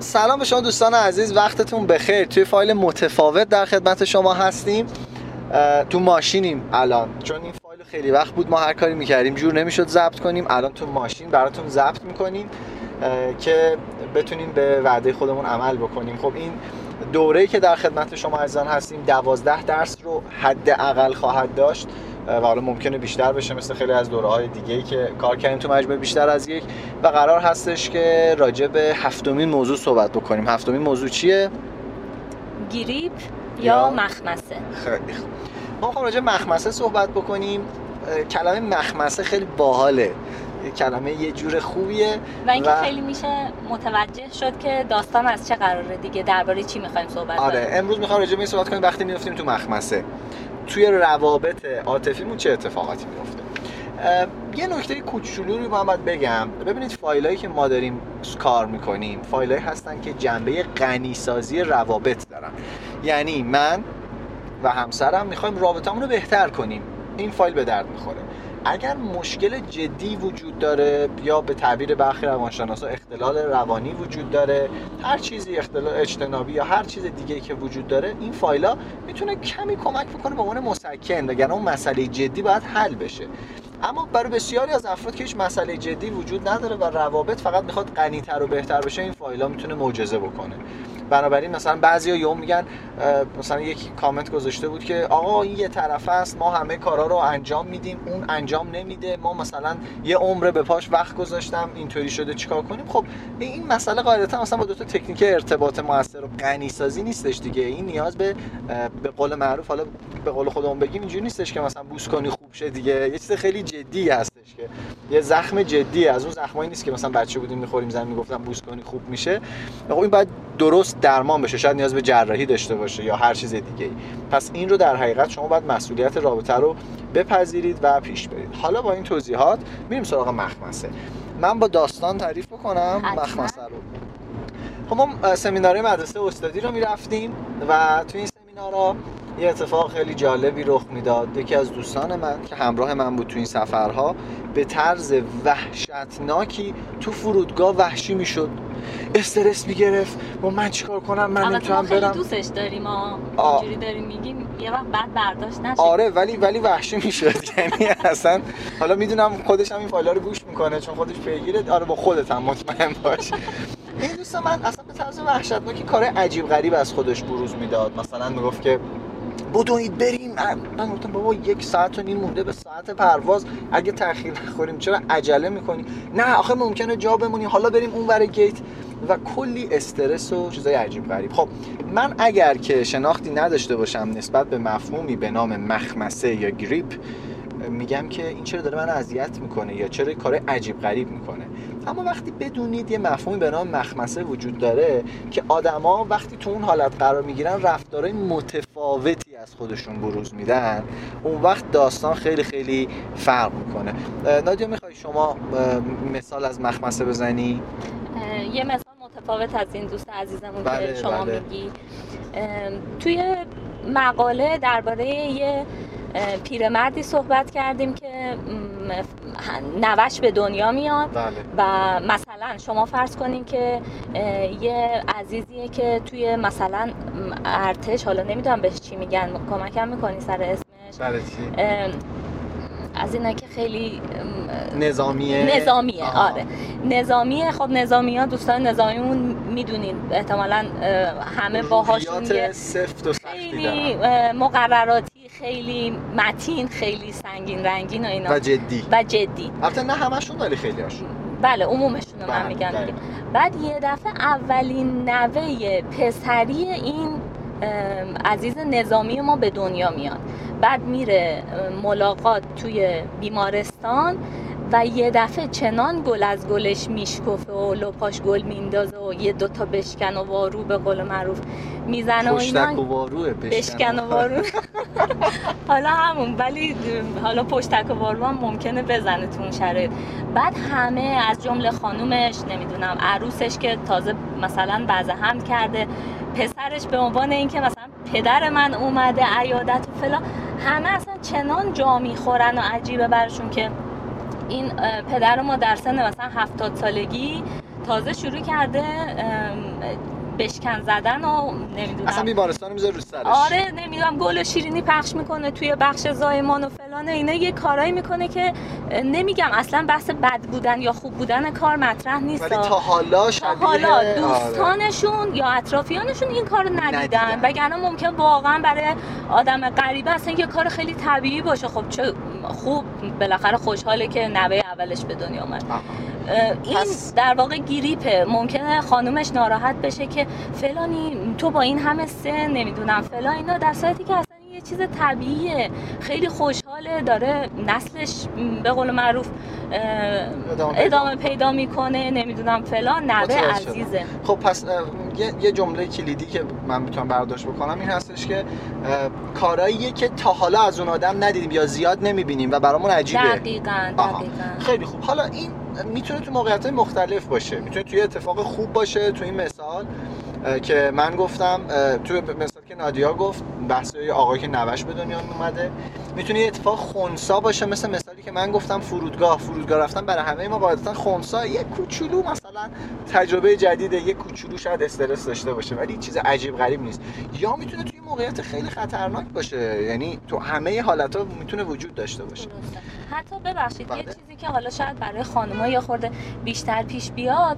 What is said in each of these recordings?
سلام به شما دوستان عزیز وقتتون بخیر. توی فایل متفاوت در خدمت شما هستیم. تو ماشینیم الان. چون این فایل خیلی وقت بود ما هر کاری می‌کردیم جور نمی‌شد ضبط کنیم. الان تو ماشین براتون ضبط می‌کنیم که بتونیم به وعده خودمون عمل بکنیم. خب این دوره‌ای که در خدمت شما عزیزان هستیم دوازده درس رو حداقل خواهد داشت. و حالا ممکنه بیشتر بشه مثل خیلی از دوره های دیگه ای که کار کردیم تو مجموعه بیشتر از یک. و قرار هستش که راجع به هفتمین موضوع صحبت بکنیم. هفتمین موضوع چیه؟ گریپ یا, مخمسه. خیلی خوب. ما خب راجع مخمسه صحبت بکنیم. کلمه مخمسه خیلی باحاله. کلمه یه جور خوبیه و اینکه خیلی میشه متوجه شد که داستان از چه قراره دیگه درباره چی می‌خوایم صحبت آره کنیم. امروز می‌خوام راجع به صحبت کنیم. وقتی میافتیم تو مخمسه. توی روابط عاطفیمون چه اتفاقاتی میفته یه نکته کوچولو رو من باید بگم. ببینید فایلایی که ما داریم کار می‌کنیم فایلایی هستن که جنبه غنیسازی روابط دارن. یعنی من و همسرم می‌خوایم رابطمون رو بهتر کنیم. این فایل به درد می‌خوره. اگر مشکل جدی وجود داره یا به تعبیر برخی روانشناسا اختلال روانی وجود داره هر چیزی اختلال اجتنابی یا هر چیز دیگه که وجود داره این فایلا می‌تونه کمی کمک بکنه به عنوان مسکن وگرنه اون مسئله جدی باید حل بشه. اما برای بسیاری از افراد که هیچ مسئله جدی وجود نداره و روابط فقط می‌خواد غنیتر و بهتر بشه این فایلا می‌تونه معجزه بکنه. بنابراین مثلا بعضیا یوم میگن مثلا یک کامنت گذاشته بود که آقا این یه طرف است ما همه کارا رو انجام میدیم اون انجام نمیده ما مثلا یه عمر به پاش وقت گذاشتم اینطوری شده چیکار کنیم؟ خب این مسئله قاعدتا مثلا با دو تا تکنیک ارتباط موثر و غنی سازی نیستش دیگه. این نیاز به به قول معروف حالا به قول خودمون بگیم اینجوری نیستش که مثلا بوس کنی خوب شه دیگه. یه چیز خیلی جدی هستش که یه زخم جدی از اون زخمایی نیست که مثلا بچه بودیم می‌خوریم زمین می‌گفتم بوس کنی خوب میشه. خب این باید درست درمان بشه شاید نیاز به جراحی داشته باشه یا هر چیز دیگه ای پس این رو در حقیقت شما باید مسئولیت رابطه رو بپذیرید و پیش برید. حالا با این توضیحات میریم سراغ مخمسه. من با داستان تعریف بکنم مخمسه رو. خب ما سمینار مدرسه استادی رو می‌رفتیم و تو این سمینارها یه اتفاق خیلی جالبی رخ می‌داد. یکی از دوستان من که همراه من بود تو این سفرها به طرز وحشتناکی تو فرودگاه وحشی می‌شد. استرس می‌گرفت. و من چیکار کنم؟ من نمی‌تونم برم. دوستش داریم ما اینجوری داریم میگیم یه وقت بعد برداشت نشه. آره ولی ولی وحشی می‌شد. یعنی اصلا حالا می‌دونم خودش هم این فایل رو گوش می‌کنه چون خودش پیگیره. آره با خودت هم مطمئن باش. این دوست من اصلا به طرز وحشتناکی کار عجیب غریب از خودش بروز می‌داد. مثلا می‌گفت که بدوید بریم. من گفتم بابا یک ساعت و نیم مونده به ساعت پرواز. اگه تاخیر نخوریم چرا عجله می‌کنی؟ نه آخه ممکنه جا بمونیم حالا بریم اون ور گیت. و کلی استرس و چیزای عجیب غریب. خب من اگر که شناختی نداشته باشم نسبت به مفهومی به نام مخمسه یا گریپ میگم که این چرا داره من اذیت می‌کنه یا چرا کار عجیب غریب می‌کنه. اما وقتی بدونید یه مفهومی به نام مخمسه وجود داره که آدما وقتی تو اون حالت قرار می‌گیرن رفتارهای متفاوتی از خودشون بروز میدن. اون وقت داستان خیلی خیلی فرق می‌کنه. نادیا می‌خوای شما مثال از مخمسه بزنی؟ یه مثال متفاوت از این دوست عزیزمون بله، که شما بله. میگی. توی مقاله درباره یه پیرمردی صحبت کردیم که نوش به دنیا میاد. بله. و مثلا شما فرض کنین که یه عزیزیه که توی مثلا ارتش حالا نمی‌دونم بهش چی میگن کمکم می‌کنی سر اسمش. بله از اینا که خیلی نظامیه. نظامیه آه. آره. نظامیه خب نظامی ها دوستان نظامیمون می‌دونین. احتمالا همه باهاشون سفت و خیلی مقرراتی خیلی متین خیلی سنگین رنگین و اینا. و جدی. و جدی. البته نه همشون ولی خیلی هاشون. بله عمومشون من بله، میگم بله. بعد یه دفعه اولین نوه پسری این عزیز نظامی ما به دنیا میاد. بعد میره ملاقات توی بیمارستان. و یه دفعه چنان گل از گلش میشکفه و لپاش گل میندازه و یه دوتا بشکن و وارو به قول معروف می‌زنه و اینا. و واروه بشکن و وارو. حالا همون ولی حالا پشتک و وارو هم ممکنه بزنه تو اون شرایط. بعد همه از جمله خانومش نمی‌دونم عروسش که تازه مثلا بعض هم کرده پسرش به عنوان اینکه مثلا پدر من اومده عیادت و فلان همه اصلا چنان جا می‌خورن و عجیبه برشون که این پدر ما در سن مثلا هفتاد سالگی تازه شروع کرده بشکن زدن و نمی‌دونم. اصلا بیمارستان می‌ذاره رو سرش. آره نمی‌دونم گل و شیرینی پخش می‌کنه توی بخش زایمان و فلان اینا یه کارایی می‌کنه که نمیگم اصلا بحث بد بودن یا خوب بودن کار مطرح نیست. ولی تا حالا شبیه تا حالا آره. دوستانشون یا اطرافیانشون این کارو ندیدن. وگرنه ممکن واقعا برای آدم غریبه اصلا یه کار خیلی طبیعی باشه. خب چه خوب بالاخره خوشحاله که نوه اولش به دنیا اومد. این پس- در واقع گریپه. ممکنه خانومش ناراحت بشه که فلانی تو با این همه سن نمی‌دونم فلان اینا در صورتی که یه چیز طبیعیه. خیلی خوشحاله داره نسلش به قول معروف ادامه پیدا ادامه پیدا می‌کنه نمی‌دونم فلان. نوه. عزیزه. خب پس یه, یه جمله کلیدی که من می‌تونم برداشت بکنم این هستش که اه، کاراییه که تا حالا از اون آدم ندیدیم یا زیاد نمی‌بینیم و برامون عجیبه. دقیقا. دقیقا. خیلی خوب. حالا این می‌تونه تو موقعیت مختلف باشه. می‌تونه توی اتفاق خوب باشه تو این مثال. که من گفتم توی مثال که نادیا گفت بحث یه آقایی که نوش به دنیا اومده می‌تونه اتفاق خونسا باشه مثل مثالی که من گفتم فرودگاه. فرودگاه رفتن برای همه ما قاعدتا خونسا. یه کوچولو مثلا تجربه جدیده یه کوچولو شاید استرس داشته باشه ولی چیز عجیب غریب نیست. یا می‌تونه توی موقعیت خیلی خطرناک باشه یعنی تو همه حالتها می‌تونه وجود داشته باشه درسته. حتی ببخشید یه بله. چیزی که حالا شاید برای خانم‌ها یه خورده بیشتر پیش بیاد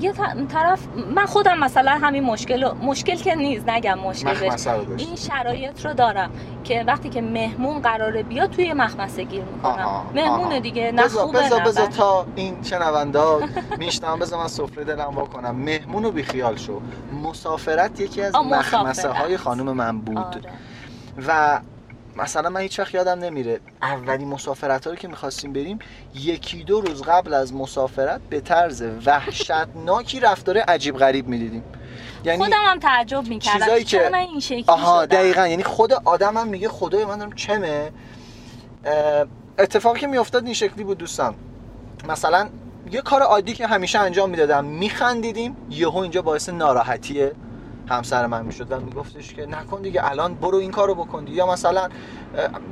یه طرف من خودم مثلا همین مشکل مشکل که نیست نگم مشکل این شرایط رو دارم که وقتی که مهمون قراره بیاد توی مخمسه گیر می‌کنم مهمونه آها. دیگه نه نه بذار بد. تا این شنوندا میشنم بذار من سفره دلم وا کنم مهمون رو بیخیال شو مسافرت یکی از مخمسه. های خانم من بود. آره. و مثلا من هیچ وقت یادم نمیره اولین مسافرت رو که می‌خواستیم بریم یکی دو روز قبل از مسافرت به طرز وحشتناکی رفتار عجیب غریب می‌دیدیم. یعنی خودم هم تعجب می‌کردم. چیزایی که- من این شکلی آها؟ دقیقا. یعنی خود آدم هم میگه خدای من دارم چمه؟ اتفاقی که میافتاد این شکلی بود دوستان. مثلا یه کار عادی که همیشه انجام می‌دادم میخندیدیم یهو اینجا باعث ناراحتی همسر من می‌شد و میگفتش که نکن دیگه الان برو این کارو بکن دیگه. یا مثلا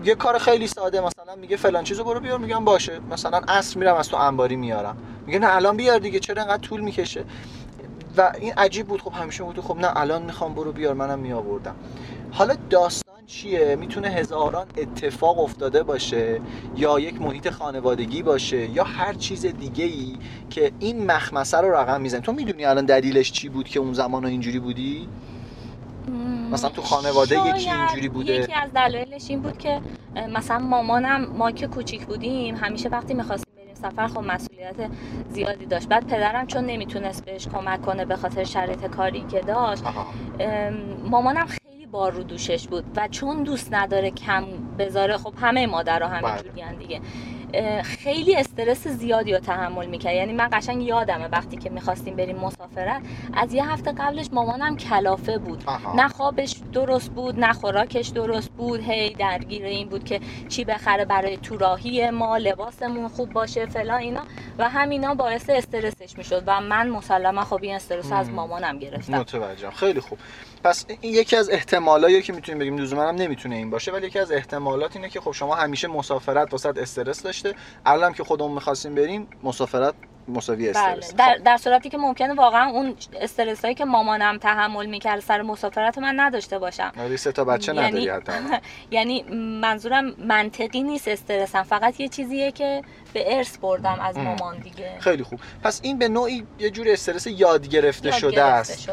یه کار خیلی ساده مثلا میگه فلان چیزو برو بیار میگم باشه. مثلا عصر میرم از تو انباری میارم. میگه نه الان بیار دیگه چرا انقدر طول می‌کشه؟ و این عجیب بود. خب همیشه بود خب نه الان می‌خوام برو بیار منم میآوردم. حالا داستان چیه؟ می‌تونه هزاران اتفاق افتاده باشه یا یک محیط خانوادگی باشه یا هر چیز دیگه ای که این مخمسه رو رقم می‌زنه. تو می‌دونی الان دلیلش چی بود که اون زمان ها اینجوری بودی؟ مثلا تو خانواده یکی اینجوری بوده؟ یکی از دلایلش این بود که مثلا مامانم ما که کوچیک بودیم همیشه وقتی می‌خواستیم بریم سفر خب مسئولیت زیادی داشت. بعد پدرم چون نمی‌تونست بهش کمک کنه به خاطر شرایط کاری که داشت مامانم خیلی بار رو دوشش بود و چون دوست نداره کم بذاره خب همه مادرها بله. همینجوریان دیگه خیلی استرس زیادی رو تحمل می‌کرد. یعنی من قشنگ یادمه وقتی که می‌خواستیم بریم مسافرت از یه هفته قبلش مامانم کلافه بود. آها. نه خوابش درست بود نه خوراکش درست بود. هی درگیر این بود که چی بخره برای تو راهی ما لباسمون خوب باشه فلان اینا. و همینا باعث استرسش می‌شد و من مسلما خب این استرس از. مامانم گرفتم. متوجهم. خیلی خوب. پس این یکی از احتمالایی که می‌تونیم بگیم لزوما هم نمی‌تونه این باشه ولی یکی از احتمالات اینه که خب شما همیشه مسافرت واسه استرس داشته. الان که خودمون می‌خواستیم بریم مسافرت مساوی بله. استرس در, خب. در صورتی که ممکنه واقعا اون استرس هایی که مامانم تحمل می‌کرد سر مسافرت من نداشته باشم. ولی سه تا بچه یعنی- نداری حتی. یعنی منظورم منطقی نیست استرسم. فقط یه چیزیه که به ارث بردم از ام. مامان دیگه. خیلی خوب. پس این به نوعی یه جور استرس یاد گرفته شده است.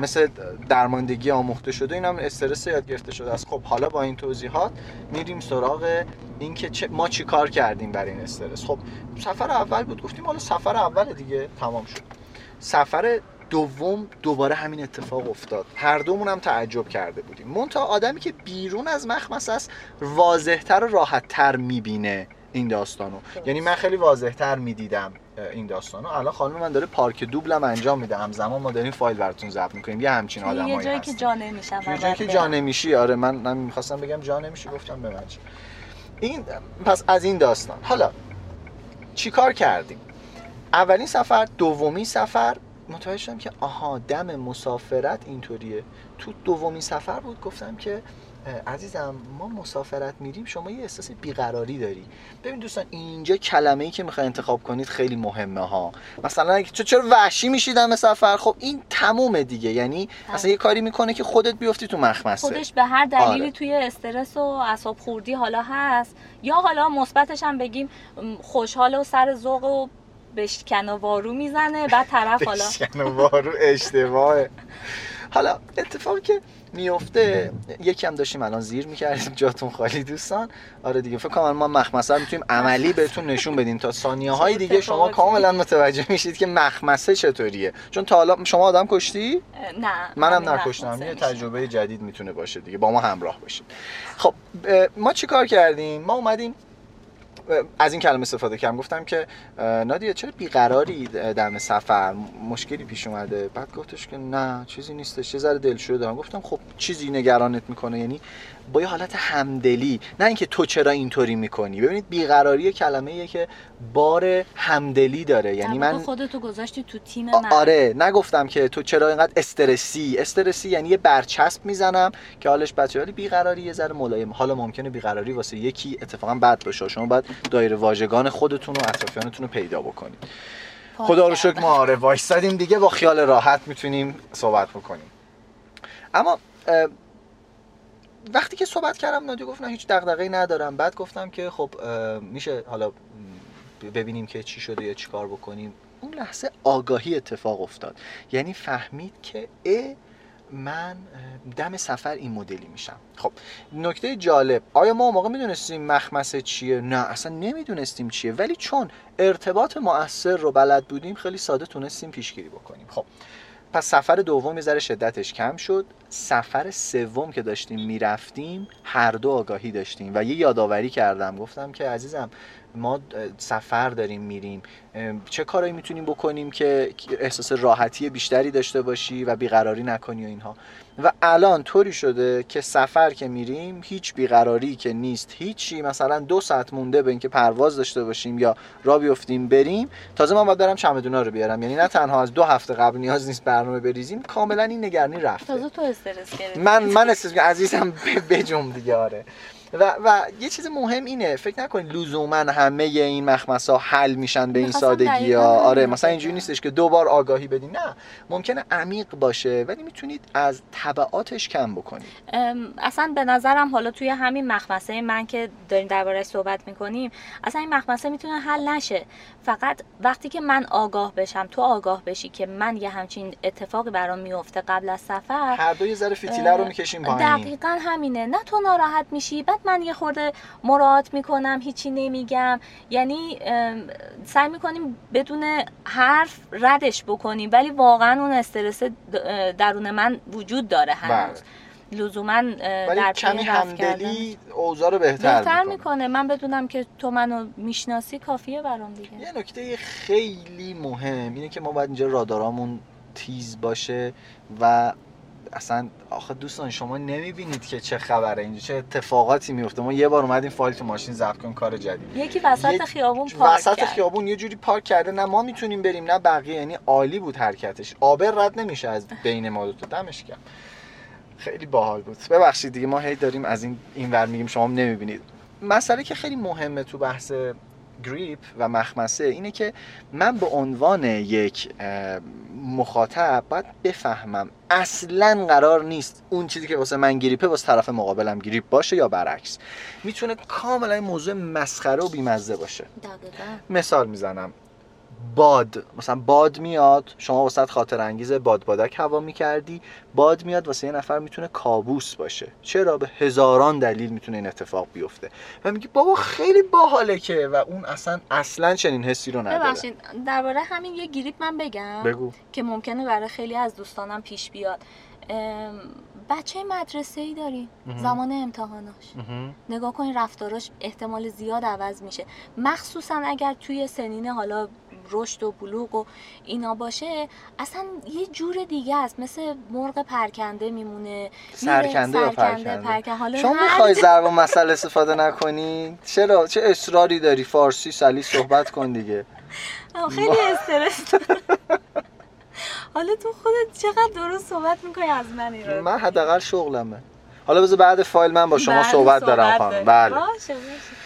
مثل درماندگی آموخته شده این هم استرس یاد گرفته شده است. خب حالا با این توضیحات میریم سراغ اینکه چه ما چی کار کردیم برای این استرس؟ خب سفر اول بود. گفتیم حالا سفر اول دیگه تمام شد. سفر دوم دوباره همین اتفاق افتاد. هر دومون هم تعجب کرده بودیم. منتها آدمی که بیرون از مخمسه است واضحتر و راحتتر می‌بینه این داستانو. درست. یعنی من خیلی واضحتر می‌دیدم این داستانو. الان خانم من داره پارک دوبلم انجام میده. همزمان ما داریم فایل براتون ضبط می‌کنیم. یه همچین آدمایی یه جایی که. جا نمیشم توی جایی که جا نمیشی آره من من می‌خواستم بگم جا نمیشی گفتم به من. این پس از این داستان. حالا چیکار کردیم؟ اولین سفر دومی سفر. متوجه شدم که آها دم مسافرت اینطوریه. تو دومی سفر بود گفتم که عزیزم ما مسافرت میریم شما یه احساس بیقراری داری. ببین دوستان اینجا کلمه ای که می‌خوای انتخاب کنید خیلی مهمه ها. مثلا اگه چرا وحشی میشی دم سفر؟ خب این تمومه دیگه. یعنی بله. اصلا یه کاری می‌کنه که خودت بیفتی تو مخمسه. خودش به هر دلیلی آره. توی استرس و اعصاب خوردی حالا هست. یا حالا مثبتش هم بگیم خوشحال و سر ذوق و بشکن و وارو می‌زنه بعد طرف حالا بشکن و وارو اشتباهه. حالا اتفاقی که میفته یکی هم داشتیم الان زیر می‌کردیم جاتون خالی دوستان. آره دیگه فکر کنم ما مخمسه رو می‌تونیم عملی بهتون نشون بدیم. تا ثانیه های دیگه شما. کاملا متوجه میشید که مخمسه چطوریه. چون تا حالا شما آدم کشتی؟ نه منم نکشتم. یه. تجربه جدید می‌تونه باشه دیگه. با ما همراه باشید. خب ما چی کار کردیم؟ ما اومدیم از این کلمه استفاده کردم. گفتم که اه، نادیا چرا بیقراری دم سفر مشکلی پیش اومده؟ بعد گفتش که نه چیزی نیستش یه ذره دلشوره دارم. گفتم خب چیزی نگرانت می‌کنه؟ یعنی با یه حالت همدلی نه اینکه تو چرا اینطوری می‌کنی. ببینید بیقراری کلمه ایه که بار همدلی داره. یعنی من خودتو گذاشتی تو تیم من. آره نگفتم که تو چرا اینقدر استرسی. استرسی یعنی یه برچسب می‌زنم که حالش بچه ولی بیقراری یه ذره ملایم. حالا ممکنه بیقراری واسه یکی اتفاقا بد باشه. شما باید دایره واژگان خودتون و اطرافیانتون رو پیدا بکنید. خدا رو. شکر ما آره وایستادیم دیگه. با خیال راحت می‌تونیم صحبت بکنیم. اما وقتی که صحبت کردم نادی گفت نه هیچ دغدغه‌ای ندارم. بعد گفتم که خب میشه حالا ببینیم که چی شده یا چیکار بکنیم. اون لحظه آگاهی اتفاق افتاد. یعنی فهمید که ا من دم سفر این مدلی میشم. خب نکته جالب. آیا ما موقع می‌دونستیم مخمسه چیه؟ نه اصلا نمی‌دونستیم چیه. ولی چون ارتباط مؤثر رو بلد بودیم خیلی ساده تونستیم پیشگیری بکنیم. خب پس سفر دوم یه ذره شدتش کم شد. سفر سوم که داشتیم می‌رفتیم هر دو آگاهی داشتیم و یه یادآوری کردم. گفتم که عزیزم ما سفر داریم میریم. چه کارایی می‌تونیم بکنیم که احساس راحتی بیشتری داشته باشی و بیقراری نکنی و اینها. و الان طوری شده که سفر که میریم هیچ بیقراری که نیست. هیچی مثلا دو ساعت مونده به اینکه پرواز داشته باشیم یا را بیفتیم بریم تازه من باید برم چمدونا رو بیارم. یعنی نه تنها از دو هفته قبل نیاز نیست برنامه بریزیم کاملا این نگرانی رفته. تازه تو استرس گرفتی. من من استرس. عزیزم ب- بجم دیگه آره. و, و یه چیز مهم اینه فکر نکنید لزوما همه این مخمسا حل میشن به این سادگی ها. آره مثلا اینجوری. نیستش که دو بار آگاهی بدین. نه ممکنه عمیق باشه ولی می‌تونید از تبعاتش کم بکنید. اصلا به نظرم حالا توی همین مخمسه من که داریم دربارهش صحبت می‌کنیم اصلا این مخمسه می‌تونه حل نشه. فقط وقتی که من آگاه بشم تو آگاه بشی که من یه همچین اتفاقی برام میفته قبل از سفر هر دو یه ذره فتیله رو می‌کشیم پایین. دقیقا همینه. نه تو ناراحت میشی بعد من یه خورده مراعات می‌کنم هیچی نمیگم. یعنی سعی می‌کنیم بدون حرف ردش بکنیم ولی واقعا اون استرس درون من وجود داره هنوز. لزوما ولی در کمی همدلی اوضاع رو بهتر, بهتر می‌کنه. می‌کنه. من بدونم که تو منو می‌شناسی کافیه برام دیگه. یه نکته خیلی مهم اینه که ما باید اینجا رادارامون تیز باشه و اصلا آخه دوستان شما نمی‌بینید که چه خبره. اینجا چه اتفاقاتی میفته ما یه بار اومدیم فایل تو ماشین ضبط کنیم کار جدید. یکی وسط یه- خیابون پارک وسط کرد. خیابون یه جوری پارک کرده. نه ما می‌تونیم بریم نه بقیه. یعنی عالی بود حرکتش. آبر رد نمیشه از بین ما دو دمش گرم. خیلی باحال بود. ببخشید دیگه ما هی داریم از این این ور میگیم شما نمی‌بینید. مسئله که خیلی مهمه تو بحث گریپ و مخمسه اینه که من به عنوان یک مخاطب باید بفهمم اصلا قرار نیست اون چیزی که واسه من گریپه واسه طرف مقابلم گریپ باشه یا برعکس. می‌تونه کاملا این موضوع مسخره و بیمزه باشه. دقیقاً. مثال می‌زنم. باد مثلا باد میاد شما واسه خاطر انگیز باد بادک هوا می‌کردی باد میاد واسه یه نفر می‌تونه کابوس باشه. چرا؟ به هزاران دلیل می‌تونه این اتفاق بیفته. و میگی بابا خیلی باحاله که و اون اصلا اصلا چنین حسی رو نداره. ببخشید درباره همین یه گریپ من بگم بگو. که ممکنه برای خیلی از دوستانم پیش بیاد. بچه مدرسه ای داری. زمان امتحاناش. نگاه کنین رفتاراش احتمال زیاد عوض میشه. مخصوصا اگر توی سنین حالا رشد و بلوغ و اینا باشه اصلا یه جور دیگه است. مثل مرغ پرکنده میمونه سرکنده یا پرکنده؟ پرکنده. حالا شما می‌خوای ضرب و مثل استفاده نکنی؟ چرا؟ چه اصراری داری؟ فارسی سلی صحبت کن دیگه. خیلی استرس. حالا تو خودت چقدر درست صحبت می‌کنی؟ از من رو من حداقل شغلمه. حالا بذار بعد فایل من با شما بعد صحبت دارم خانم. بله. باشه، باشه. ام،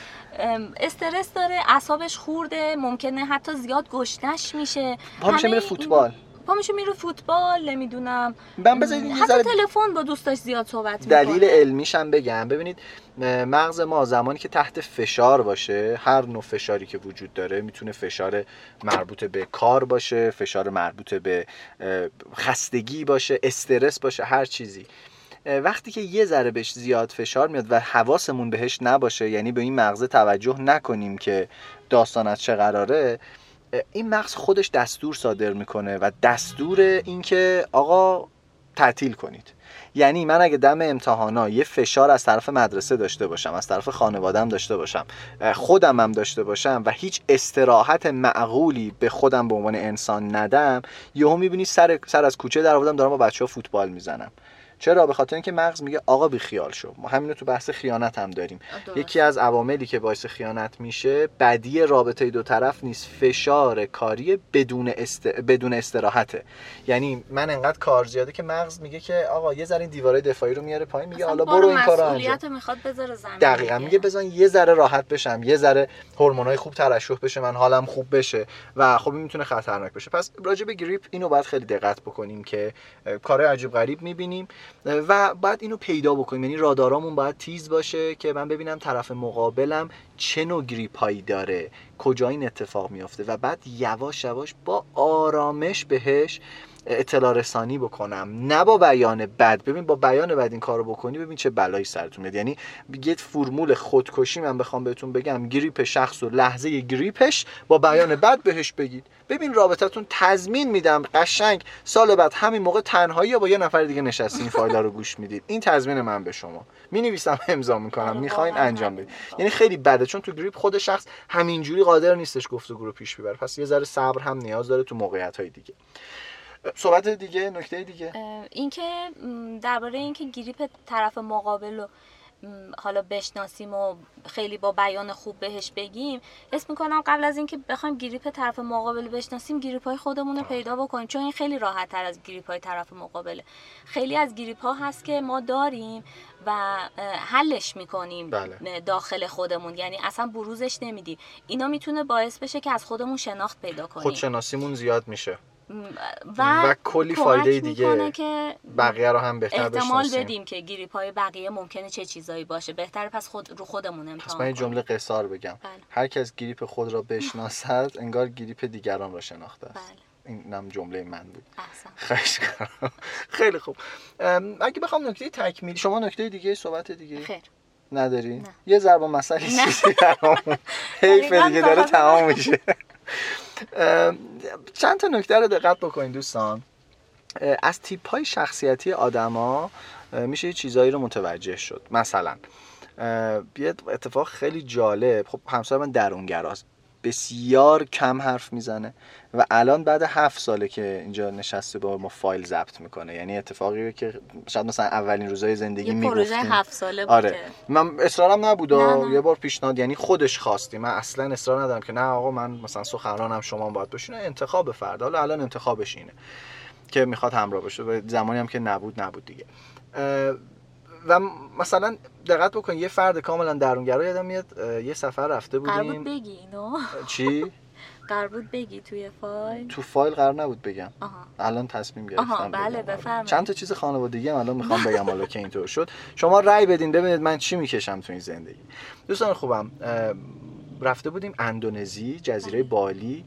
استرس داره اعصابش خورده ممکنه حتی زیاد گشنش میشه. پا میشه همه میره فوتبال. پا میشه میره فوتبال نمی‌دونم. من بذارید حتی تلفن با دوستاش زیاد صحبت دلیل می‌کنه علمیش هم بگم. ببینید مغز ما زمانی که تحت فشار باشه هر نوع فشاری که وجود داره می‌تونه فشار مربوط به کار باشه فشار مربوط به خستگی باشه استرس باشه هر چیزی. وقتی که یه ذره بهش زیاد فشار میاد و حواسمون بهش نباشه یعنی به این مغزه توجه نکنیم که داستان از چه قراره این مغز خودش دستور صادر می‌کنه و دستور اینکه آقا تعطیل کنید. یعنی من اگه دم امتحانا یه فشار از طرف مدرسه داشته باشم از طرف خانوادم داشته باشم خودم هم داشته باشم و هیچ استراحت معقولی به خودم به عنوان انسان ندم یهو می‌بینی سر, سر از کوچه در آوردم دارم با بچه ها فوتبال می‌زنم. چرا؟ به خاطر اینکه مغز میگه آقا بی خیال شو. ما همینو تو بحث خیانت هم داریم. درست. یکی از عواملی که باعث خیانت میشه بدی رابطه دو طرف نیست فشار کاری بدون است... بدون استراحته. یعنی من انقدر کار زیاده که مغز میگه که آقا یه ذره این دیوارای دفاعی رو میاره پایین میگه حالا برو این کارو انجام. می‌خواد بذاره زمین دقیقا. میگه بزن یه ذره راحت بشم یه ذره هورمونای خوب ترشح بشه من حالم خوب بشه و خب می‌تونه خطرناک بشه. پس راجع به گریپ اینو باید خیلی دقت بکنیم که کارهای عجیب غریب می‌بینیم. و باید اینو پیدا بکنیم. یعنی رادارامون باید تیز باشه که من ببینم طرف مقابلم چه نوع گریپ هایی داره کجا این اتفاق میافته. و بعد یواش یواش با آرامش بهش اطلاع رسانی بکنم. نه با بیان بد. ببین با بیان بد این کارو بکنی ببین چه بلایی سرتون میاد. یعنی یه فرمول خودکشی من بخوام بهتون بگم. گریپ شخص و لحظه گریپش با بیان بد بهش بگید. ببین رابطتون تضمین میدم. قشنگ. سال بعد همین موقع تنهایی با یه نفر دیگه نشستین این فایل رو گوش می‌دید. این تضمین من به شما. می نویسم امضا می‌کنم. می‌خواین انجام. بدید. یعنی خیلی بده چون تو grip خود شخص همینجوری قادر نیستش گفتگو رو پیش ببره. پس یه ذره صبر هم نیاز داره تو موقعیت های دیگه. صحبت دیگه نکته دیگه. اینکه درباره اینکه grip طرف مقابل رو حالا بشناسیم و خیلی با بیان خوب بهش بگیم اسم می‌کنم قبل از اینکه بخوایم grip طرف مقابل بشناسیم grip های خودمون رو پیدا بکنیم چون این خیلی راحت تر از grip های طرف مقابله. خیلی از grip ها هست که ما داریم و حلش می‌کنیم بله. داخل خودمون. یعنی اصلا بروزش نمیدیم. اینا می‌تونه باعث بشه که از خودمون شناخت پیدا کنیم. خودشناسیمون زیاد میشه. و, و کلی فایده دیگه که بقیه رو هم بهتر احتمال بدیم که گریپ های بقیه ممکنه چه چیزایی باشه. بهتر پس خود رو خودمون پس امتحان من یه کنیم. جمله قصار بگم. بله. هر کس گریپ خود را بشناسد انگار گریپ دیگران را شناخته است. بله. اینم جمله من بود. خواهش کنم خیلی خوب. اگه بخوام نکته تکمیلی شما نکته دیگه صحبت دیگه؟ خیر. نداری؟ نه. یه ضرب مسئله نه. چیزی حیف دیگه داره تمام میشه. چند تا نکته رو دقت بکنید دوستان. از تیپ های شخصیتی آدما میشه یه چیزایی رو متوجه شد. مثلا یه اتفاق خیلی جالب. خب همسر من درونگراست. بسیار کم حرف می‌زنه و الان بعد هفت ساله که اینجا نشسته با ما فایل ضبط می‌کنه. یعنی اتفاقی که شاید مثلا اولین روزای زندگی یه پروژه می‌گفتیم. هفت ساله بود آره. من اصرارم نبود. یه بار پیشنهاد یعنی خودش خواستی. من اصلا اصرار ندارم که نه آقا من مثلا سخنرانم شما باید باشین. انتخاب فرد. حالا الان انتخابش اینه که می‌خواد همراه باشه. و زمانی هم که نبود نبود دیگه. و مثلا دقت بکن یه فرد کاملا درونگرا یادم میاد یه سفر رفته قرار بود بودیم. بگی اینو. چی؟ قرار بود بگی توی فایل. تو فایل قرار نبود بگم. آها. الان تصمیم گرفتم آها، بله، بگم. بفرمایید. چند تا چیز خانوادگی هم الان می‌خوام بگم حالا که اینطور شد. شما رأی بدین ببینید من چی می‌کشم تو این زندگی. دوستان خوبم رفته بودیم اندونزی جزیره بالی.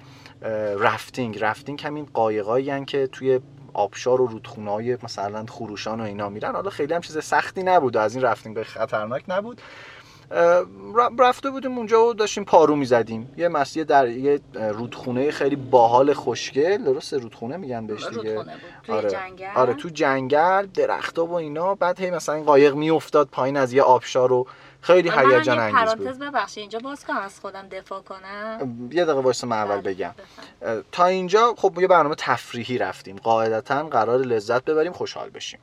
رفتینگ رفتینگ همین قایقایی که توی آبشار و رودخونه های مثلا خروشان و اینا میرن. حالا خیلی هم چیز سختی نبود و از این رفتینگ خطرناک نبود. رفته بودیم اونجا و داشتیم پارو می‌زدیم. یه مسیه در یه رودخونه خیلی باحال خوشگل درست رودخونه میگن بهش دیگه. رودخونه بود. آره. جنگل؟ آره تو جنگل درختا و اینا. بعد هی مثلا قایق میافتاد پایین از یه آبشار و خیلی هیجان انگیز پرانتز بود. ببخشید. اینجا باز کنم از خودم دفاع کنم. یه دقیقه وایسا من اول بله، بگم. تا اینجا خب یه برنامه تفریحی رفتیم. قاعدتا قرار لذت ببریم خوشحال بشیم.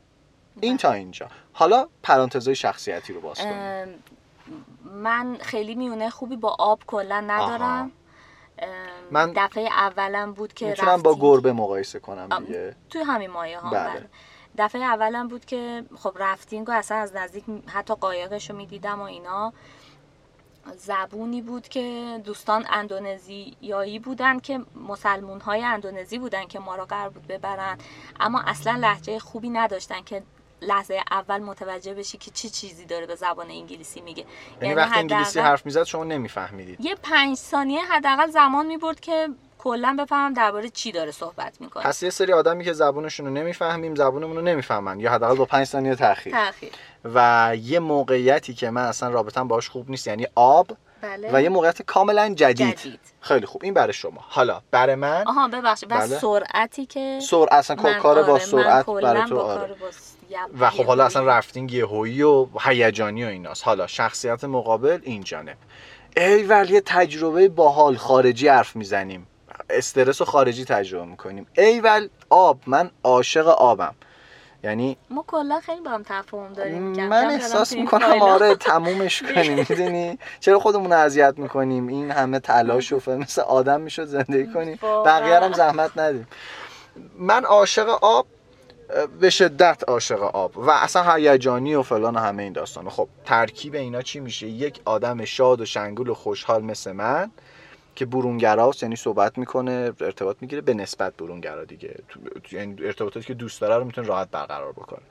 این بله. تا اینجا. حالا پرانتزای شخصیتی رو باز کنیم. من خیلی میونه خوبی با آب کلا ندارم. من دفعه اولم بود که می‌تونم با. گربه مقایسه کنم دیگه. توی همین مایه ها بله. دفعه اولم بود که خب رفتینگ و اصلا از نزدیک حتی قایقش رو می‌دیدم و اینا. زبونی بود که دوستان اندونزیایی بودن که مسلمون های اندونزی بودن که ما رو قرار بود ببرن. اما اصلا لحجه خوبی نداشتن که لحظه اول متوجه بشی که چی چیزی داره به زبان انگلیسی میگه. یعنی, یعنی وقتی انگلیسی حرف می‌زد شما نمیفهمیدید. یه پنج ثانیه حداقل زمان می‌برد که کلا بفهمم درباره چی داره صحبت می‌کنه پس یه سری آدمی که زبونشون رو نمی‌فهمیم زبونمون رو نمی‌فهمن یا حداقل با پنج ثانیه تاخیر تاخیر و یه موقعیتی که من اصلا رابطم باش خوب نیست یعنی آب بله. و یه موقعیت کاملا جدید. جدید. خیلی خوب این برای شما حالا برای من آها ببخشید بس بله. سرعتی که سر اصلا کار با آره، سرعت برای تو آره. و خب حالا اصلا. رفتینگ یهویی و هیجانی و ایناست حالا شخصیت مقابل این جانب ایول یه تجربه باحال خارجی حرف می‌زنیم استرس و خارجی تجربه می‌کنیم. ایول آب من عاشق آبم. یعنی ما کلا خیلی با هم تفاهم داریم من احساس می‌کنم. آره تمومش کنیم. می‌دونی؟ چرا خودمون رو اذیت می‌کنیم؟ این همه تلاش و مثل آدم می‌شد زندگی کنیم. بقیه هم زحمت ندیم. من عاشق آب به شدت عاشق آب و اصلا هیجانی و فلان و همه این داستان خب ترکیب اینا چی میشه؟ یک آدم شاد و شنگول و خوشحال مثل من. که برونگراست یعنی صحبت می‌کنه ارتباط می‌گیره به نسبت برونگرا دیگه. یعنی ارتباطاتی که دوست داره رو می‌تونه راحت برقرار بکنه.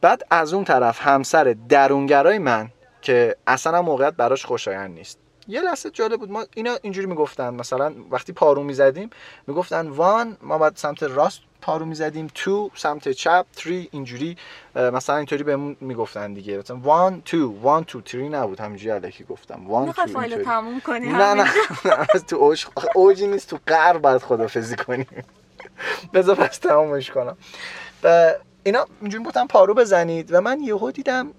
بعد از اون طرف همسر درونگرای من که اصلا موقعیت براش خوشایند نیست. یه لحظه جالب بود ما اینا اینجوری می‌گفتن مثلا وقتی پارو می‌زدیم می‌گفتن وان ما بعد سمت راست پارو می‌زدیم تو سمت چپ تری اینجوری مثلا اینطوری بهمون می‌گفتن دیگه. مثلا وان تو وان تو تری نبود همینجوری الکی گفتم. وان تو فایل. تموم کنی نه نه از تو اوج اوجی نیست تو قر باید خدافزی کنیم بذار پس تمامش کنم. و اینا اینجوری گفتم پارو بزنید. و من یهو دیدم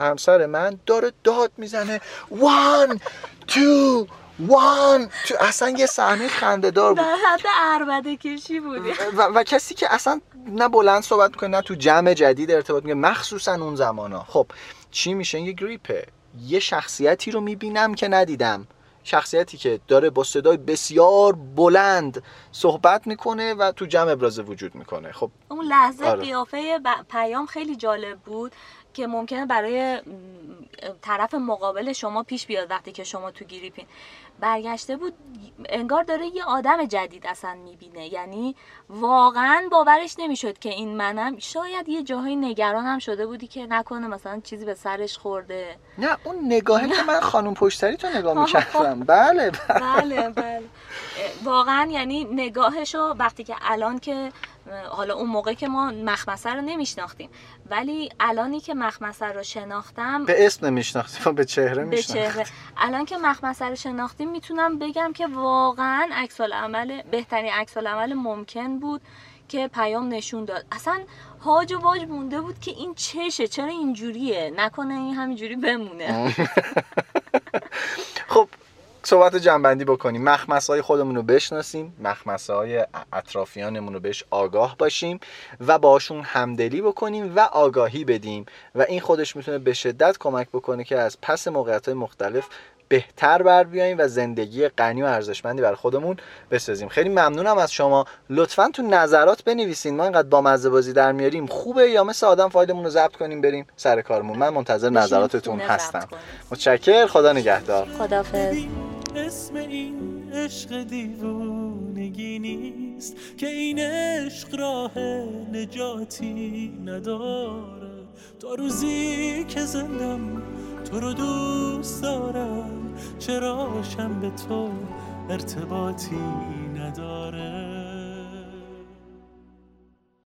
همسر من داره داد می‌زنه. وان تو وان تو اصلا یه صحنه خنده‌دار بود. در حد عربده کشی بودی. و, و کسی که اصلا نه بلند صحبت می‌کنه نه تو جمع جدید ارتباط می‌کنه مخصوصا اون زمان ها خب چی میشه؟ یه گریپه. یه شخصیتی رو می‌بینم که ندیدم. شخصیتی که داره با صدای بسیار بلند صحبت می‌کنه و تو جمع ابراز وجود می‌کنه. خب اون لحظه آره. قیافه ب- پیام خیلی جالب بود که ممکنه برای طرف مقابل شما پیش بیاد وقتی که شما تو گریپین. برگشته بود انگار داره یه آدم جدید اصلا می‌بینه. یعنی واقعا باورش نمی‌شد که این منم شاید یه جاهای نگران هم شده بودی که نکنه مثلا چیزی به سرش خورده. نه اون نگاهی که من خانم پشتری تو نگاه می‌کردم. بله. بله بله. اه، واقعا یعنی نگاهشو وقتی که الان که حالا اون موقع که ما مخمسه رو نمیشناختیم. ولی الانی که مخمسه رو شناختم به اسم نمیشناختیم به چهره میشناختیم. الان که مخمسه رو شناختیم می‌تونم بگم که واقعا عکس عمل بهترین عکس عمل ممکن بود که پیام نشون داد. اصلا هاج و واج مونده بود که این چشه چرا اینجوریه؟ نکنه این همینجوری بمونه. خب صحبت جنبندی بکنیم. مخمسه های خودمون رو بشناسیم مخمسه های اطرافیانمون رو بهش آگاه باشیم و باشون همدلی بکنیم و آگاهی بدیم. و این خودش می‌تونه به شدت کمک بکنه که از پس موقعیت های مختلف بهتر بر بیاییم و زندگی غنی و ارزشمندی برای خودمون بسازیم. خیلی ممنونم از شما. لطفا تو نظرات بنویسین. ما اینقدر با مزه بازی در میاریم. خوبه یا مثل آدم فایلمون رو ضبط کنیم بریم سر کارمون. من منتظر نظراتتون هستم. متشکر خدا نگهدار. خدافظ اسم این عشق دیوونگی نیست که این عشق راه نجاتی نداره. تا روزی که زندم تو رو دوست دارم. چراشم به تو ارتباطی نداره؟